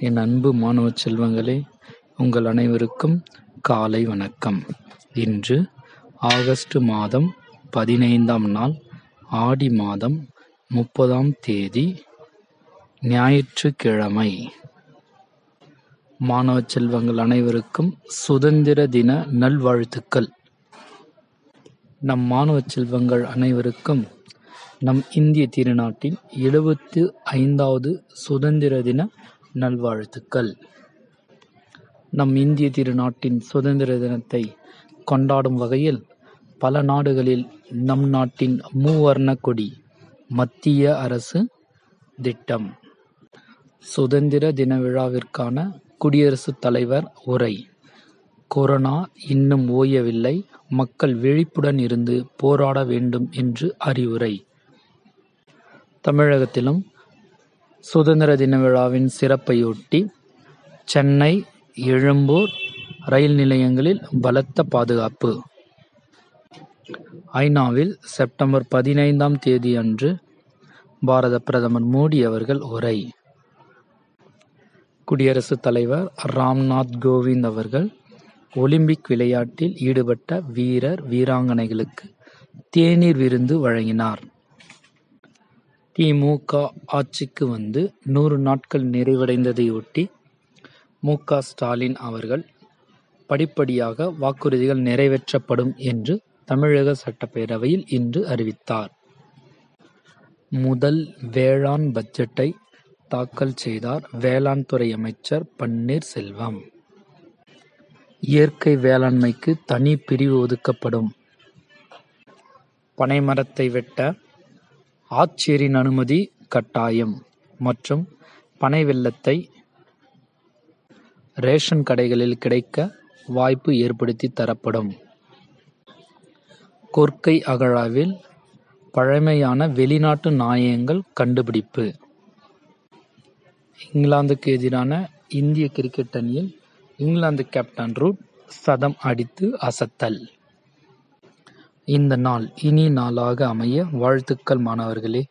என் அன்பு மாணவ செல்வங்களே உங்கள் அனைவருக்கும் காலை வணக்கம். இன்று ஆகஸ்ட் மாதம் பதினைந்தாம் நாள் ஆடி மாதம் முப்பதாம் தேதி ஞாயிற்றுக்கிழமை. மாணவ செல்வங்கள் அனைவருக்கும் சுதந்திர தின நல்வாழ்த்துக்கள். நம் மாணவ செல்வங்கள் அனைவருக்கும் நம் இந்திய திருநாட்டின் எழுபத்து ஐந்தாவது சுதந்திர தின நல்வாழ்த்துக்கள். நம் இந்திய திருநாட்டின் சுதந்திர தினத்தை கொண்டாடும் வகையில் பல நாடுகளில் நம் நாட்டின் மூவர்ண கொடி மத்திய அரசு திட்டம். சுதந்திர தின விழாவிற்கான குடியரசுத் தலைவர் உரை. கொரோனா இன்னும் ஓயவில்லை மக்கள் விழிப்புடன் இருந்து போராட வேண்டும் என்று அறிவுரை. தமிழகத்திலும் சுதந்திர தின விழாவின் சிறப்பையொட்டி சென்னை எழும்பூர் ரயில் நிலையங்களில் பலத்த பாதுகாப்பு. ஐநாவில் செப்டம்பர் பதினைந்தாம் தேதி அன்று பாரத பிரதமர் மோடி அவர்கள் உரை. குடியரசுத் தலைவர் ராம்நாத் கோவிந்த் அவர்கள் ஒலிம்பிக் விளையாட்டில் ஈடுபட்ட வீரர் வீராங்கனைகளுக்கு தேநீர் விருந்து வழங்கினார். திமுக ஆட்சிக்கு வந்து நூறு நாட்கள் நிறைவடைந்ததையொட்டி மு க ஸ்டாலின் அவர்கள் படிப்படியாக வாக்குறுதிகள் நிறைவேற்றப்படும் என்று தமிழக சட்டப்பேரவையில் இன்று அறிவித்தார். முதல் வேளாண் பட்ஜெட்டை தாக்கல் செய்தார் வேளாண் துறை அமைச்சர் பன்னீர்செல்வம். இயற்கை வேளாண்மைக்கு தனி பிரிவு ஒதுக்கப்படும். பனைமரத்தை வெட்ட ஆட்சியரின் அனுமதி கட்டாயம். மற்றும் பனை வெல்லத்தை ரேஷன் கடைகளில் கிடைக்க வாய்ப்பு ஏற்படுத்தி தரப்படும். கொர்க்கை அகழாவில் பழமையான வெளிநாட்டு நாணயங்கள் கண்டுபிடிப்பு. இங்கிலாந்துக்கு எதிரான இந்திய கிரிக்கெட் அணியில் இங்கிலாந்து கேப்டன் ரூட் சதம் அடித்து அசத்தல். இந்த நாள் இனிய நாளாக அமைய வாழ்த்துக்கள் மாணவர்களே.